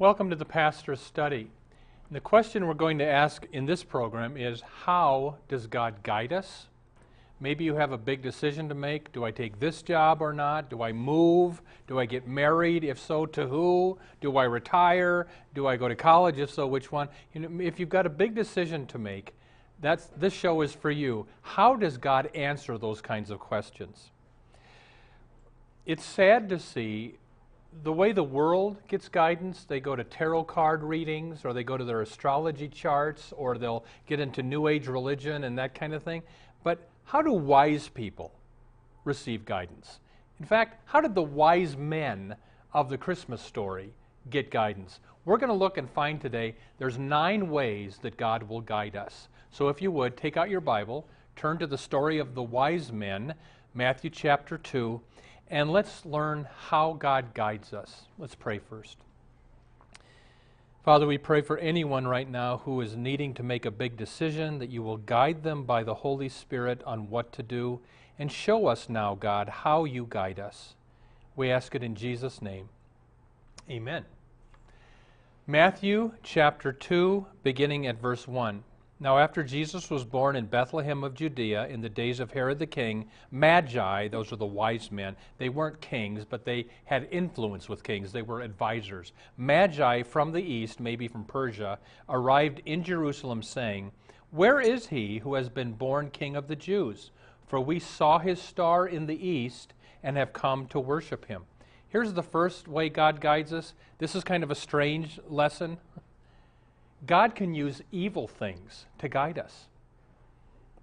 Welcome to the Pastor's Study. The question we're going to ask in this program is How does God guide us? Maybe you have a big decision to make. Do I take this job or not? Do I move? Do I get married? If so, to who? Do I retire? Do I go to college? If so, which one? You know, if you've got a big decision to make, that's, this show is for you. How does God answer those kinds of questions? It's sad to see the way the world gets guidance, they go to tarot card readings or they go to their astrology charts or they'll get into New Age religion and that kind of thing. But how do wise people receive guidance? In fact, how did the wise men of the Christmas story get guidance? We're going to look and find today there's nine ways that God will guide us. So if you would, take out your Bible, turn to the story of the wise men, Matthew chapter 2, and let's learn how God guides us. Let's pray first. Father, we pray for anyone right now who is needing to make a big decision that you will guide them by the Holy Spirit on what to do. And show us now, God, how you guide us. We ask it in Jesus' name. Amen. Matthew chapter 2, beginning at verse 1. Now, after Jesus was born in Bethlehem of Judea in the days of Herod the king, Magi, those are the wise men, they weren't kings, but they had influence with kings. They were advisors. Magi from the east, maybe from Persia, arrived in Jerusalem saying, Where is he who has been born king of the Jews? For we saw his star in the east and have come to worship him. Here's the first way God guides us. This is kind of a strange lesson. God can use evil things to guide us.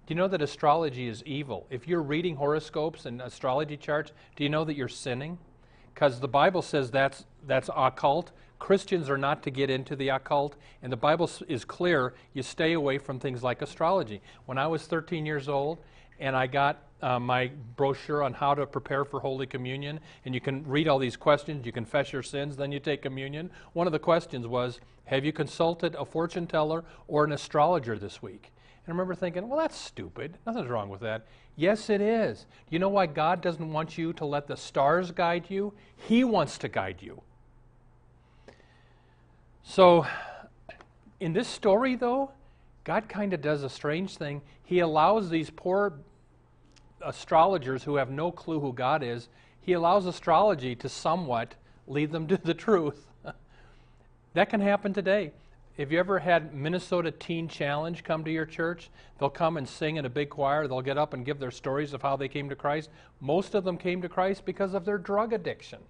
Do you know that astrology is evil? If you're reading horoscopes and astrology charts, do you know that you're sinning? Because the Bible says that's, that's occult. Christians are not to get into the occult, and the Bible is clear you stay away from things like astrology. When I was 13 years old and I got uh, my brochure on how to prepare for Holy Communion, and you can read all these questions, you confess your sins, then you take communion. One of the questions was, Have you consulted a fortune teller or an astrologer this week? And I remember thinking, Well, that's stupid. Nothing's wrong with that. Yes, it is. Do you know why God doesn't want you to let the stars guide you? He wants to guide you. So, in this story, though, God kind of does a strange thing. He allows these poor astrologers who have no clue who God is, he allows astrology to somewhat lead them to the truth. that can happen today. Have you ever had Minnesota Teen Challenge come to your church? They'll come and sing in a big choir. They'll get up and give their stories of how they came to Christ. Most of them came to Christ because of their drug addiction.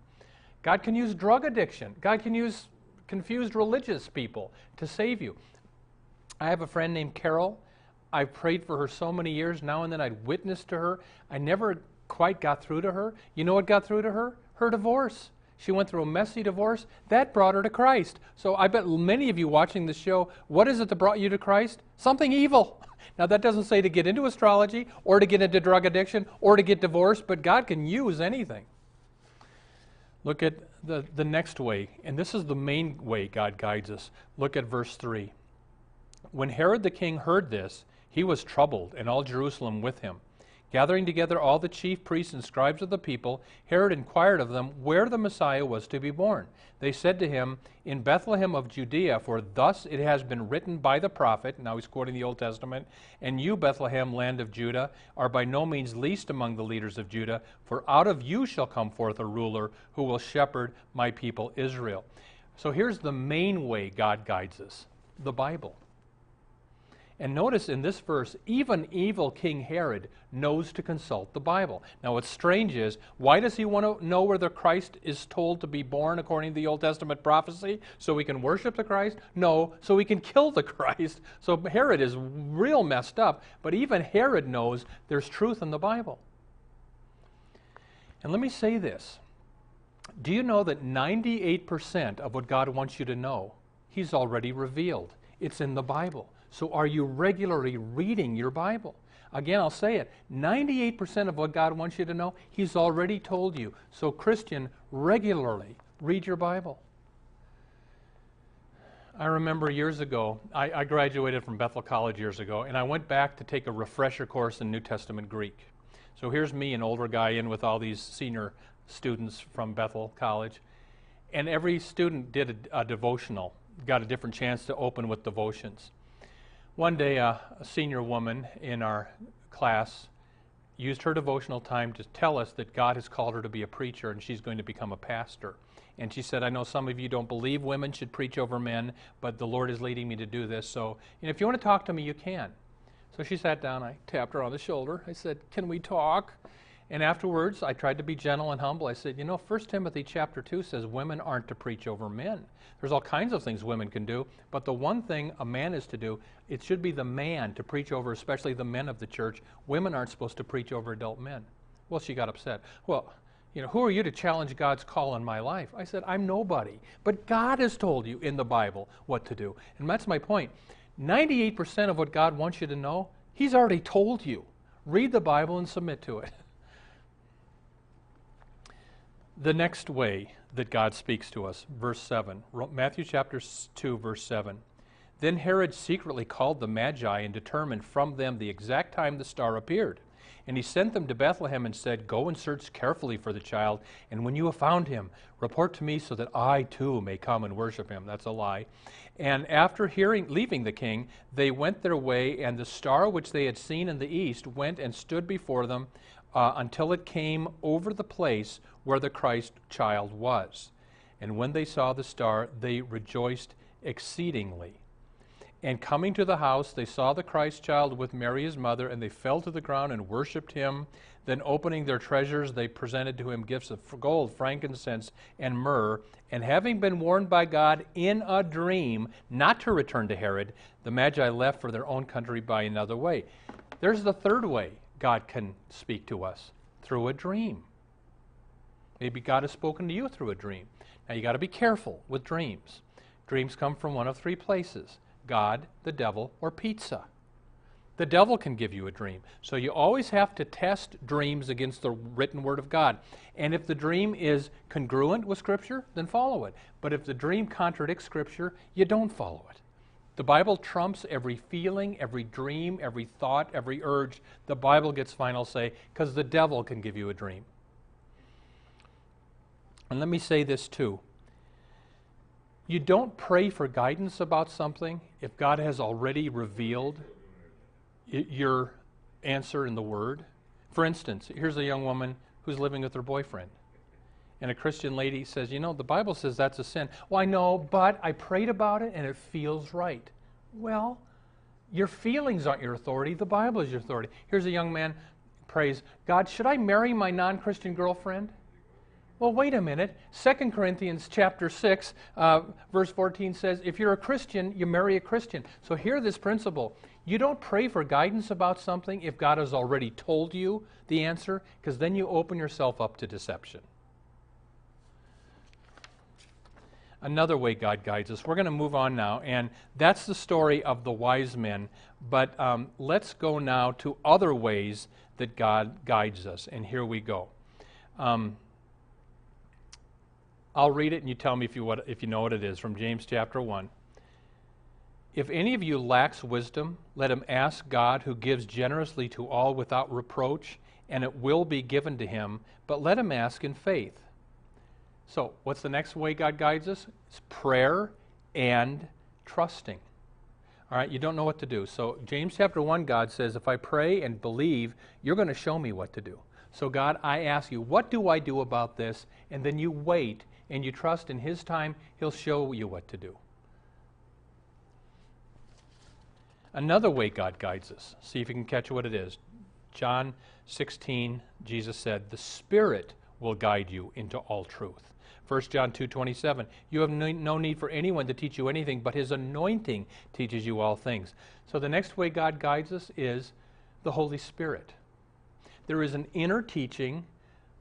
God can use drug addiction. God can use confused religious people to save you. I have a friend named Carol. I prayed for her so many years. Now and then I'd witness to her. I never quite got through to her. You know what got through to her? Her divorce. She went through a messy divorce. That brought her to Christ. So I bet many of you watching this show, what is it that brought you to Christ? Something evil. Now, that doesn't say to get into astrology or to get into drug addiction or to get divorced, but God can use anything. Look at the, the next way, and this is the main way God guides us. Look at verse 3. When Herod the king heard this, he was troubled, and all Jerusalem with him. Gathering together all the chief priests and scribes of the people, Herod inquired of them where the Messiah was to be born. They said to him, In Bethlehem of Judea, for thus it has been written by the prophet, now he's quoting the Old Testament, and you, Bethlehem, land of Judah, are by no means least among the leaders of Judah, for out of you shall come forth a ruler who will shepherd my people Israel. So here's the main way God guides us the Bible. And notice in this verse, even evil King Herod knows to consult the Bible. Now, what's strange is, why does he want to know where the Christ is told to be born according to the Old Testament prophecy? So we can worship the Christ? No, so we can kill the Christ. So Herod is real messed up, but even Herod knows there's truth in the Bible. And let me say this Do you know that 98% of what God wants you to know, He's already revealed? It's in the Bible. So are you regularly reading your Bible? Again, I'll say it 98% of what God wants you to know, He's already told you. So, Christian, regularly read your Bible. I remember years ago, I, I, graduated from Bethel College years ago, and I went back to take a refresher course in New Testament Greek. So here's me, an older guy, in with all these senior students from Bethel College. And every student did a, a devotional, got a different chance to open with devotions. One day, uh, a senior woman in our class used her devotional time to tell us that God has called her to be a preacher and she's going to become a pastor. And she said, I know some of you don't believe women should preach over men, but the Lord is leading me to do this. So you know, if you want to talk to me, you can. So she sat down. I tapped her on the shoulder. I said, Can we talk? And afterwards, I tried to be gentle and humble. I said, You know, 1 Timothy chapter 2 says women aren't to preach over men. There's all kinds of things women can do, but the one thing a man is to do, it should be the man to preach over, especially the men of the church. Women aren't supposed to preach over adult men. Well, she got upset. Well, you know, who are you to challenge God's call in my life? I said, I'm nobody. But God has told you in the Bible what to do. And that's my point. 98% of what God wants you to know, He's already told you. Read the Bible and submit to it. The next way that God speaks to us, verse 7, Matthew chapter 2, verse 7. Then Herod secretly called the Magi and determined from them the exact time the star appeared. And he sent them to Bethlehem and said, Go and search carefully for the child, and when you have found him, report to me so that I too may come and worship him. That's a lie. And after hearing, leaving the king, they went their way, and the star which they had seen in the east went and stood before them uh, until it came over the place where the Christ child was. And when they saw the star, they rejoiced exceedingly. And coming to the house, they saw the Christ child with Mary his mother, and they fell to the ground and worshipped him. Then, opening their treasures, they presented to him gifts of gold, frankincense, and myrrh. And having been warned by God in a dream not to return to Herod, the Magi left for their own country by another way. There's the third way God can speak to us through a dream. Maybe God has spoken to you through a dream. Now, you got to be careful with dreams. Dreams come from one of three places God, the devil, or pizza. The devil can give you a dream. So you always have to test dreams against the written word of God. And if the dream is congruent with Scripture, then follow it. But if the dream contradicts Scripture, you don't follow it. The Bible trumps every feeling, every dream, every thought, every urge. The Bible gets final say because the devil can give you a dream. And let me say this too you don't pray for guidance about something if God has already revealed your answer in the Word. For instance, here's a young woman who's living with her boyfriend. And a Christian lady says, You know, the Bible says that's a sin. Well, I know, but I prayed about it and it feels right. Well, your feelings aren't your authority. The Bible is your authority. Here's a young man prays, God, should I marry my non Christian girlfriend? Well, wait a minute. 2 Corinthians chapter 6, uh, verse 14 says, if you're a Christian, you marry a Christian. So hear this principle. You don't pray for guidance about something if God has already told you the answer, because then you open yourself up to deception. Another way God guides us. We're going to move on now, and that's the story of the wise men. But um, let's go now to other ways that God guides us, and here we go. Um, I'll read it and you tell me if you, what, if you know what it is from James chapter 1. If any of you lacks wisdom, let him ask God who gives generously to all without reproach, and it will be given to him, but let him ask in faith. So, what's the next way God guides us? It's prayer and trusting. All right, you don't know what to do. So, James chapter 1, God says, If I pray and believe, you're going to show me what to do. So, God, I ask you, what do I do about this? And then you wait and you trust in His time, He'll show you what to do. Another way God guides us, see if you can catch what it is. John 16, Jesus said, The Spirit will guide you into all truth. 1 John 2:27 You have no need for anyone to teach you anything but his anointing teaches you all things. So the next way God guides us is the Holy Spirit. There is an inner teaching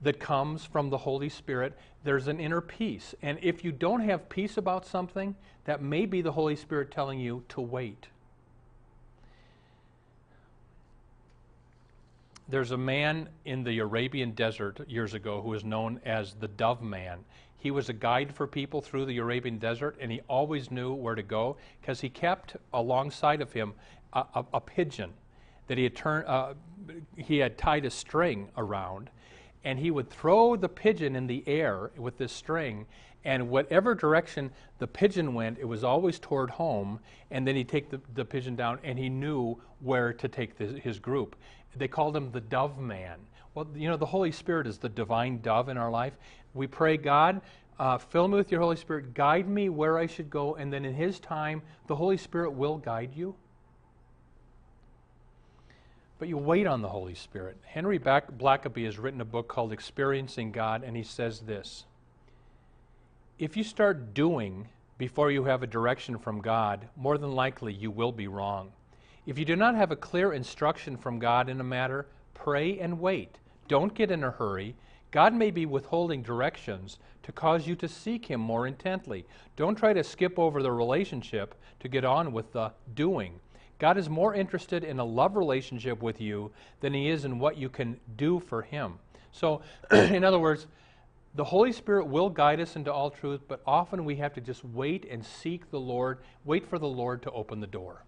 that comes from the Holy Spirit, there's an inner peace. And if you don't have peace about something, that may be the Holy Spirit telling you to wait. There's a man in the Arabian desert years ago who is known as the Dove Man. He was a guide for people through the Arabian desert, and he always knew where to go because he kept alongside of him a, a, a pigeon that he had turned. Uh, he had tied a string around, and he would throw the pigeon in the air with this string, and whatever direction the pigeon went, it was always toward home. And then he'd take the, the pigeon down, and he knew where to take the, his group. They called him the dove man. Well, you know, the Holy Spirit is the divine dove in our life. We pray, God, uh, fill me with your Holy Spirit, guide me where I should go, and then in His time, the Holy Spirit will guide you. But you wait on the Holy Spirit. Henry Blackaby has written a book called Experiencing God, and he says this If you start doing before you have a direction from God, more than likely you will be wrong. If you do not have a clear instruction from God in a matter, pray and wait. Don't get in a hurry. God may be withholding directions to cause you to seek Him more intently. Don't try to skip over the relationship to get on with the doing. God is more interested in a love relationship with you than He is in what you can do for Him. So, in other words, the Holy Spirit will guide us into all truth, but often we have to just wait and seek the Lord, wait for the Lord to open the door.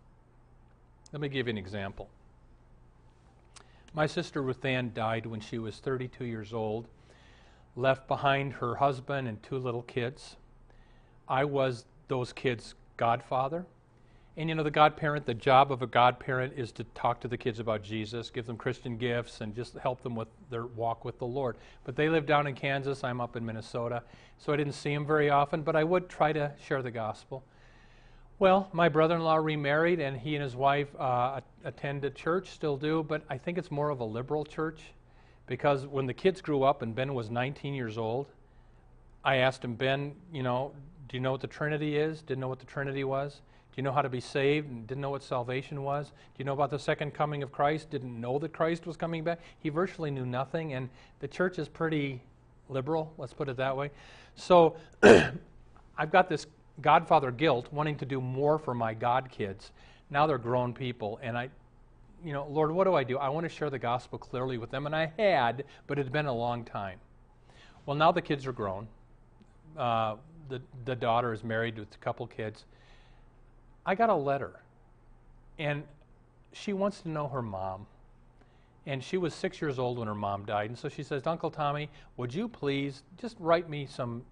Let me give you an example. My sister Ruth Ann died when she was 32 years old, left behind her husband and two little kids. I was those kids' godfather. And you know, the godparent, the job of a godparent is to talk to the kids about Jesus, give them Christian gifts, and just help them with their walk with the Lord. But they live down in Kansas, I'm up in Minnesota, so I didn't see them very often, but I would try to share the gospel. Well, my brother in law remarried, and he and his wife uh, attend a church, still do, but I think it's more of a liberal church because when the kids grew up and Ben was 19 years old, I asked him, Ben, you know, do you know what the Trinity is? Didn't know what the Trinity was Do you know how to be saved didn't know what salvation was? Do you know about the second coming of Christ? Didn't know that Christ was coming back? He virtually knew nothing, and the church is pretty liberal, let's put it that way. So I've got this godfather guilt wanting to do more for my god kids. Now they're grown people, and I, you know, Lord, what do I do? I want to share the gospel clearly with them, and I had, but it had been a long time. Well, now the kids are grown. Uh, the, the daughter is married with a couple kids I got a letter, and she wants to know her mom. And she was six years old when her mom died. And so she says, Uncle Tommy, would you please just write me some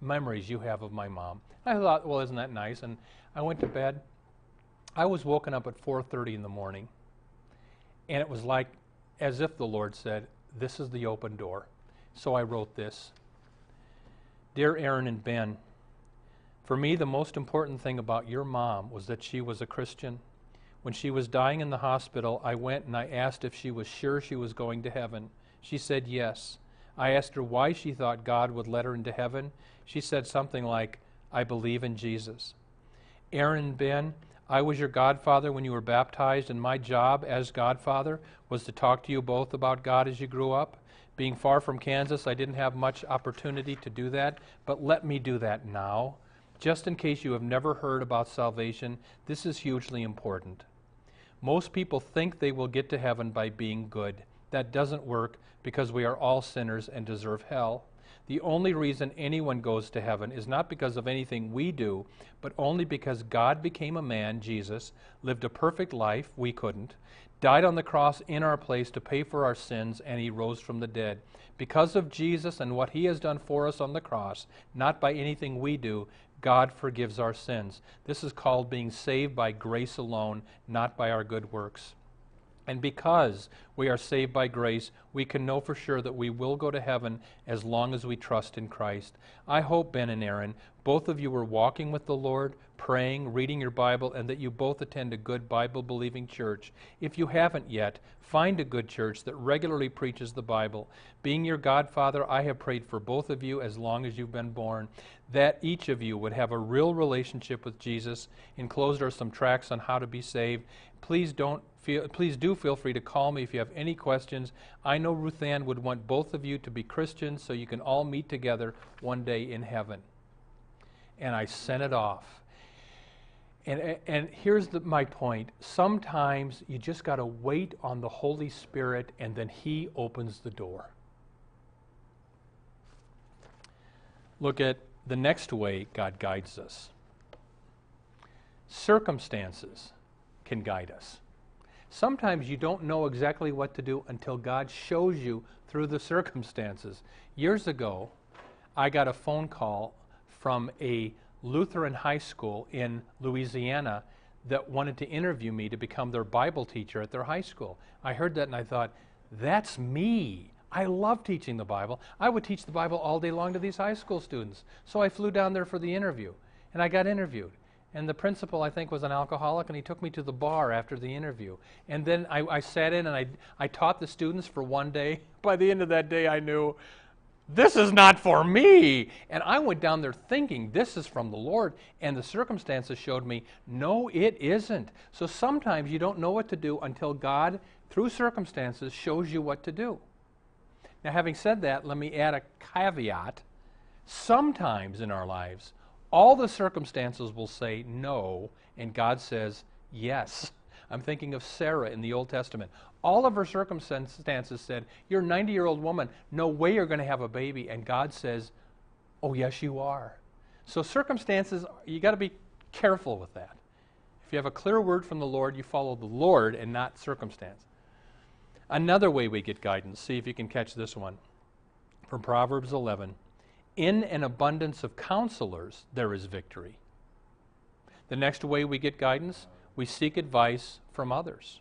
memories you have of my mom? I thought, well, isn't that nice? And I went to bed. I was woken up at 4:30 in the morning, and it was like as if the Lord said, "This is the open door." So I wrote this. Dear Aaron and Ben, for me, the most important thing about your mom was that she was a Christian. When she was dying in the hospital, I went and I asked if she was sure she was going to heaven. She said yes. I asked her why she thought God would let her into heaven. She said something like, I believe in Jesus. Aaron Ben, I was your godfather when you were baptized, and my job as godfather was to talk to you both about God as you grew up. Being far from Kansas, I didn't have much opportunity to do that, but let me do that now. Just in case you have never heard about salvation, this is hugely important. Most people think they will get to heaven by being good. That doesn't work because we are all sinners and deserve hell. The only reason anyone goes to heaven is not because of anything we do, but only because God became a man, Jesus, lived a perfect life, we couldn't, died on the cross in our place to pay for our sins, and he rose from the dead. Because of Jesus and what he has done for us on the cross, not by anything we do, God forgives our sins. This is called being saved by grace alone, not by our good works. And because we are saved by grace, we can know for sure that we will go to heaven as long as we trust in Christ. I hope, Ben and Aaron, both of you are walking with the Lord, praying, reading your Bible, and that you both attend a good Bible believing church. If you haven't yet, find a good church that regularly preaches the Bible. Being your godfather, I have prayed for both of you as long as you've been born, that each of you would have a real relationship with Jesus. Enclosed are some tracts on how to be saved. Please don't Feel, please do feel free to call me if you have any questions. I know Ruth Ann would want both of you to be Christians so you can all meet together one day in heaven. And I sent it off. And, and here's the, my point. Sometimes you just got to wait on the Holy Spirit, and then He opens the door. Look at the next way God guides us. Circumstances can guide us. Sometimes you don't know exactly what to do until God shows you through the circumstances. Years ago, I got a phone call from a Lutheran high school in Louisiana that wanted to interview me to become their Bible teacher at their high school. I heard that and I thought, that's me. I love teaching the Bible. I would teach the Bible all day long to these high school students. So I flew down there for the interview and I got interviewed. And the principal, I think, was an alcoholic, and he took me to the bar after the interview. And then I, I sat in and I, I taught the students for one day. By the end of that day, I knew this is not for me. And I went down there thinking this is from the Lord, and the circumstances showed me, no, it isn't. So sometimes you don't know what to do until God, through circumstances, shows you what to do. Now, having said that, let me add a caveat. Sometimes in our lives, all the circumstances will say no, and God says yes. I'm thinking of Sarah in the Old Testament. All of her circumstances said, You're a 90 year old woman. No way you're going to have a baby. And God says, Oh, yes, you are. So, circumstances, you got to be careful with that. If you have a clear word from the Lord, you follow the Lord and not circumstance. Another way we get guidance, see if you can catch this one from Proverbs 11 In an abundance of counselors, there is victory. The next way we get guidance, we seek advice from others.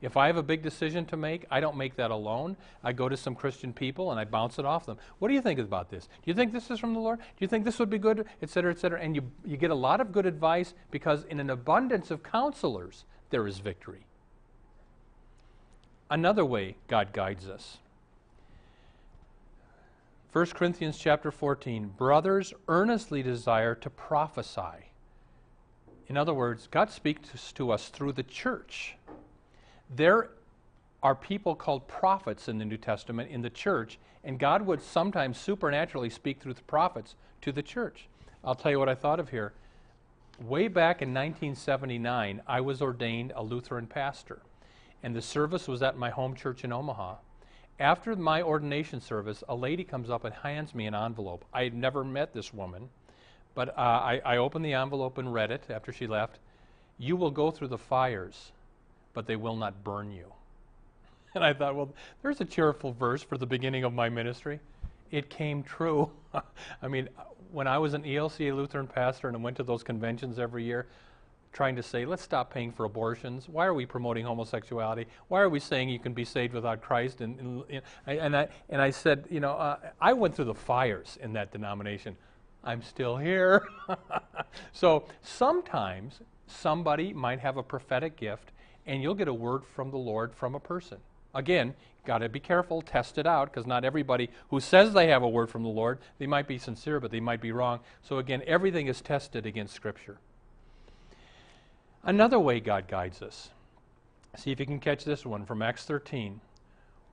If I have a big decision to make, I don't make that alone. I go to some Christian people and I bounce it off them. What do you think about this? Do you think this is from the Lord? Do you think this would be good? Et cetera, et cetera. And you, you get a lot of good advice because in an abundance of counselors, there is victory. Another way God guides us. 1 Corinthians chapter 14 Brothers earnestly desire to prophesy in other words, God speaks to us through the church. There are people called prophets in the New Testament in the church, and God would sometimes supernaturally speak through the prophets to the church. I'll tell you what I thought of here. Way back in 1979, I was ordained a Lutheran pastor, and the service was at my home church in Omaha. After my ordination service, a lady comes up and hands me an envelope. I had never met this woman. But uh, I, I opened the envelope and read it after she left. You will go through the fires, but they will not burn you. And I thought, well, there's a cheerful verse for the beginning of my ministry. It came true. I mean, when I was an ELCA Lutheran pastor and I went to those conventions every year, trying to say, let's stop paying for abortions. Why are we promoting homosexuality? Why are we saying you can be saved without Christ? And, and, and I, and I said, you know, uh, I went through the fires in that denomination. I'm still here. so sometimes somebody might have a prophetic gift and you'll get a word from the Lord from a person. Again, got to be careful, test it out, because not everybody who says they have a word from the Lord, they might be sincere, but they might be wrong. So again, everything is tested against Scripture. Another way God guides us. See if you can catch this one from Acts 13.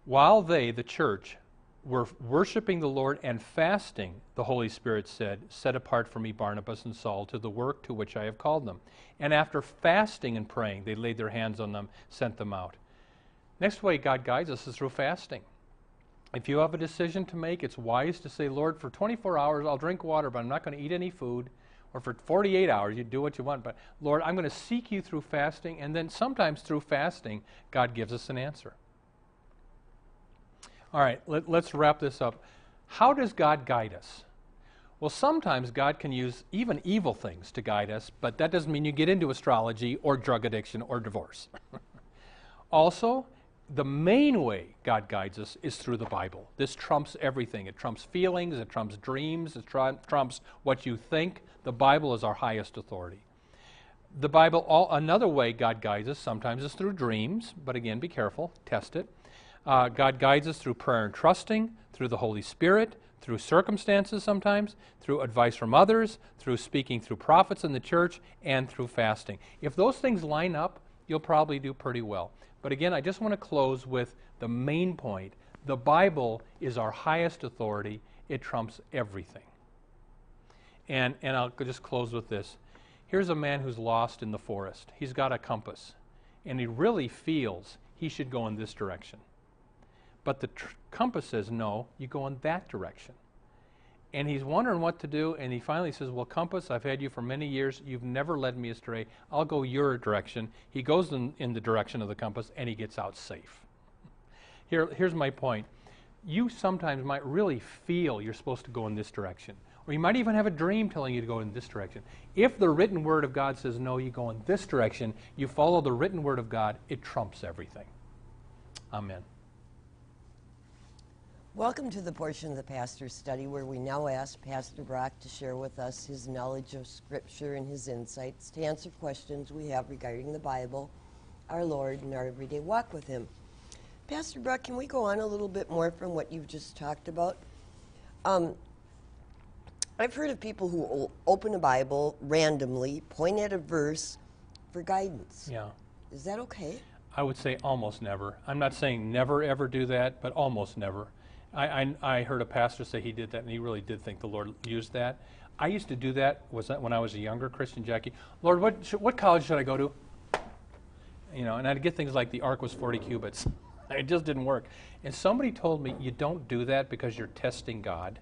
While they, the church, were worshiping the Lord and fasting, the Holy Spirit said, Set apart for me Barnabas and Saul to the work to which I have called them. And after fasting and praying, they laid their hands on them, sent them out. Next way God guides us is through fasting. If you have a decision to make, it's wise to say, Lord, for 24 hours I'll drink water, but I'm not going to eat any food. Or for 48 hours, you do what you want. But Lord, I'm going to seek you through fasting. And then sometimes through fasting, God gives us an answer. All right, let, us wrap this up. How does God guide us? Well, sometimes God can use even evil things to guide us, but that doesn't mean you get into astrology or drug addiction or divorce. also, the main way God guides us is through the Bible. This trumps everything. It trumps feelings, it trumps dreams, it trumps what you think. The Bible is our highest authority. The Bible, all, another way God guides us sometimes is through dreams, but again, be careful, test it. Uh, God guides us through prayer and trusting, through the Holy Spirit, through circumstances sometimes, through advice from others, through speaking through prophets in the church, and through fasting. If those things line up, you'll probably do pretty well. But again, I just want to close with the main point. The Bible is our highest authority, it trumps everything. And, and I'll just close with this. Here's a man who's lost in the forest. He's got a compass, and he really feels he should go in this direction. But the tr- compass says, no, you go in that direction. And he's wondering what to do, and he finally says, Well, Compass, I've had you for many years. You've never led me astray. I'll go your direction. He goes in, in the direction of the compass, and he gets out safe. Here, here's my point. You sometimes might really feel you're supposed to go in this direction, or you might even have a dream telling you to go in this direction. If the written word of God says, No, you go in this direction, you follow the written word of God, it trumps everything. Amen. Welcome to the portion of the pastor's study where we now ask Pastor Brock to share with us his knowledge of Scripture and his insights to answer questions we have regarding the Bible, our Lord, and our everyday walk with Him. Pastor Brock, can we go on a little bit more from what you've just talked about? Um, I've heard of people who o- open a Bible randomly, point at a verse for guidance. Yeah. Is that okay? I would say almost never. I'm not saying never ever do that, but almost never. I, I, I heard a pastor say he did that, and he really did think the Lord used that. I used to do that. Was that when I was a younger Christian, Jackie? Lord, what should, what college should I go to? You know, and I'd get things like the ark was 40 cubits. It just didn't work. And somebody told me you don't do that because you're testing God.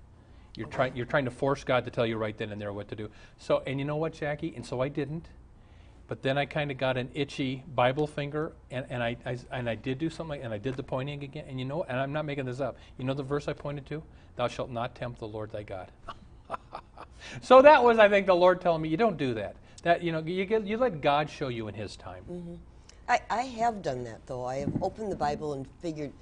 You're trying you're trying to force God to tell you right then and there what to do. So, and you know what, Jackie? And so I didn't. But then I kind of got an itchy Bible finger, and, and I, I and I did do something, and I did the pointing again. And you know, and I'm not making this up. You know the verse I pointed to? Thou shalt not tempt the Lord thy God. so that was, I think, the Lord telling me, you don't do that. That you know, you get you let God show you in His time. Mm-hmm. I, I have done that though. I have opened the Bible and figured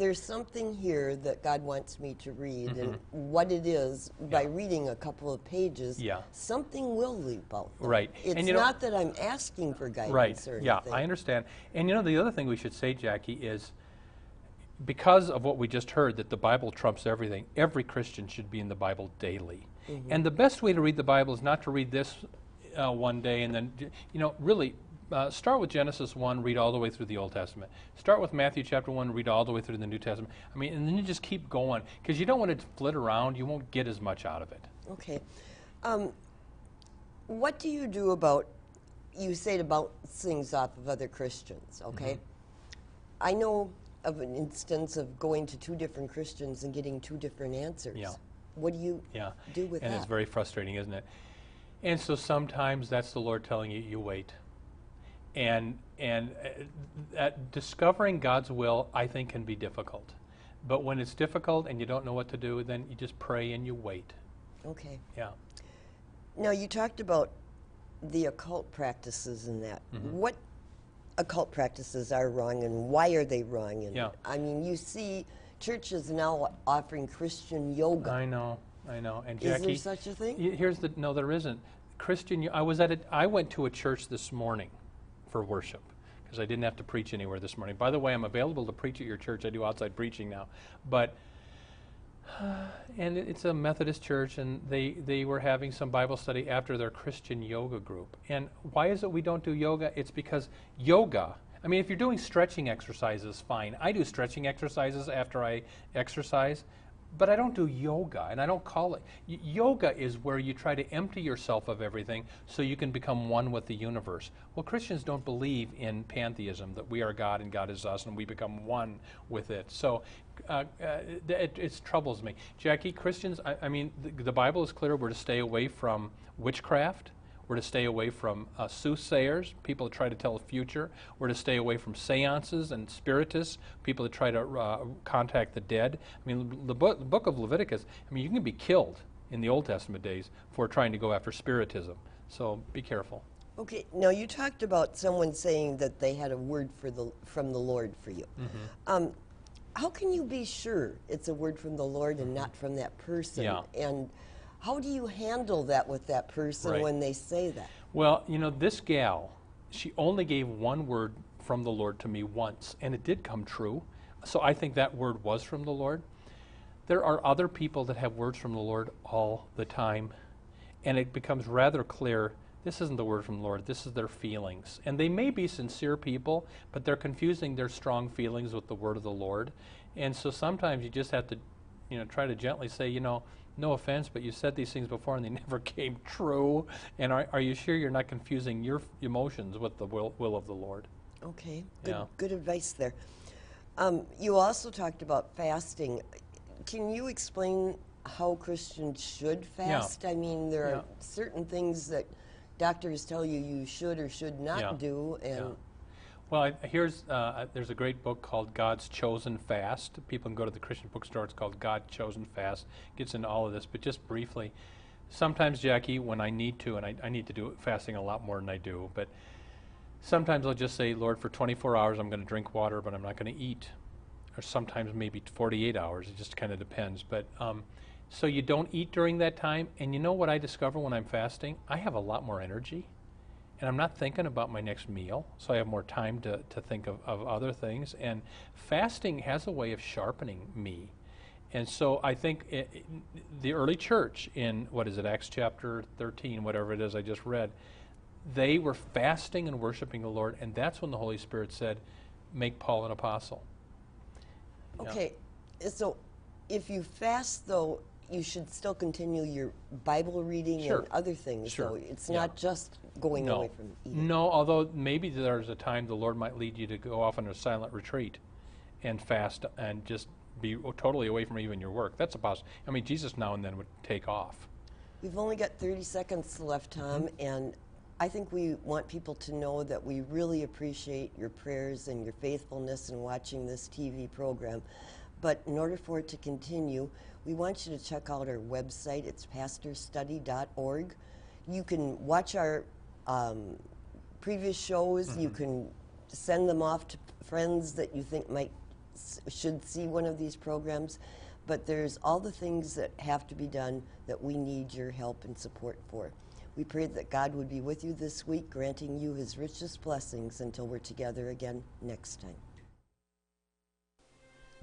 there's something here that God wants me to read, and what it is by Mm-hmm. Yeah. reading a couple of pages, Yeah. something will leap out. there. Right. It's And you know- not that I'm asking for guidance Right. or Yeah, anything. I understand. And you know, the other thing we should say, Jackie, is because of what we just heard, that the Bible trumps everything, every Christian should be in the Bible daily. And the best way to read the Bible is not to read this uh, one day and then, you know, really. Uh, start with Genesis 1, read all the way through the Old Testament. Start with Matthew chapter 1, read all the way through the New Testament. I mean, and then you just keep going because you don't want to flit around. You won't get as much out of it. Okay. Um, what do you do about, you say to bounce things off of other Christians, okay? Mm-hmm. I know of an instance of going to two different Christians and getting two different answers. Yeah. What do you Yeah. do with and that? And it's very frustrating, isn't it? And so sometimes that's the Lord telling you, you wait. And and uh, that discovering God's will, I think, can be difficult. But when it's difficult and you don't know what to do, then you just pray and you wait. okay. Yeah. Now, you talked about the occult practices and that. Mm-hmm. What occult practices are wrong and why are they wrong? And Yeah. I mean, you see churches now offering Christian yoga. I know, I know. And Jackie, Is there such a thing? here's the no, there isn't. Christian, I was at a, I went to a church this morning for worship because I didn't have to preach anywhere this morning. By the way, I'm available to preach at your church. I do outside preaching now, but and it's a Methodist church, and they they were having some Bible study after their Christian yoga group. And why is it we don't do yoga? It's because yoga. I mean, if you're doing stretching exercises, fine. I do stretching exercises after I exercise, but I don't do yoga, and I don't call it. Y- yoga is where you try to empty yourself of everything so you can become one with the universe. Well, Christians don't believe in pantheism, that we are God and God is us, and we become one with it. So uh, uh, it, it troubles me. Jackie, Christians, I, I mean, the, the Bible is clear we're to stay away from witchcraft. We're to stay away from uh, soothsayers, people that try to tell the future. We're to stay away from seances and spiritists, people that try to uh, contact the dead. I mean, the book, the book of Leviticus, I mean, you can be killed in the Old Testament days for trying to go after spiritism. So be careful. Okay, now you talked about someone saying that they had a word for the, from the Lord for you. Mm-hmm. Um, how can you be sure it's a word from the Lord and not from that person? Yeah. And how do you handle that with that person Right. when they say that? Well, you know, this gal, she only gave one word from the Lord to me once, and it did come true. So I think that word was from the Lord. There are other people that have words from the Lord all the time, and it becomes rather clear this isn't the word from the Lord, this is their feelings. And they may be sincere people, but they're confusing their strong feelings with the word of the Lord. And so sometimes you just have to, you know, try to gently say, you know, no offense, but you said these things before and they never came true. And are, are you sure you're not confusing your emotions with the will, will of the Lord? Okay, good, Yeah. good advice there. Um, you also talked about fasting. Can you explain how Christians should fast? Yeah. I mean, there Yeah. are certain things that doctors tell you you should or should not do, and. Well, I, here's uh, there's a great book called God's Chosen Fast. People can go to the Christian bookstore. It's called God Chosen Fast. Gets into all of this, but just briefly. Sometimes, Jackie, when I need to, and I, I need to do fasting a lot more than I do, but sometimes I'll just say, Lord, for 24 hours I'm going to drink water, but I'm not going to eat. Or sometimes maybe 48 hours. It just kind of depends. But um, so you don't eat during that time. And you know what I discover when I'm fasting? I have a lot more energy and I'm not thinking about my next meal, so I have more time to, to think of, of other things. And fasting has a way of sharpening me. And so I think i i the early church in, what is it, Acts chapter 13, whatever it is I just read, they were fasting and worshiping the Lord, and that's when the Holy Spirit said, Make Paul an apostle. Yeah. okay. So, if you fast, though, you should still continue your Bible reading Sure. and other things. Sure. So it's Yeah. not just going no. away from eating. No, although maybe there's a time the Lord might lead you to go off on a silent retreat and fast and just be totally away from even your work. That's a possible. I mean, Jesus now and then would take off. We've only got 30 seconds left, Tom, Mm-hmm. and I think we want people to know that we really appreciate your prayers and your faithfulness in watching this TV program. But in order for it to continue, we want you to check out our website. It's pastorstudy.org. You can watch our um, previous shows. You can send them off to friends that you think might should see one of these programs. But there's all the things that have to be done that we need your help and support for. We pray that God would be with you this week, granting you his richest blessings until we're together again next time.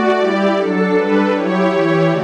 Thank you.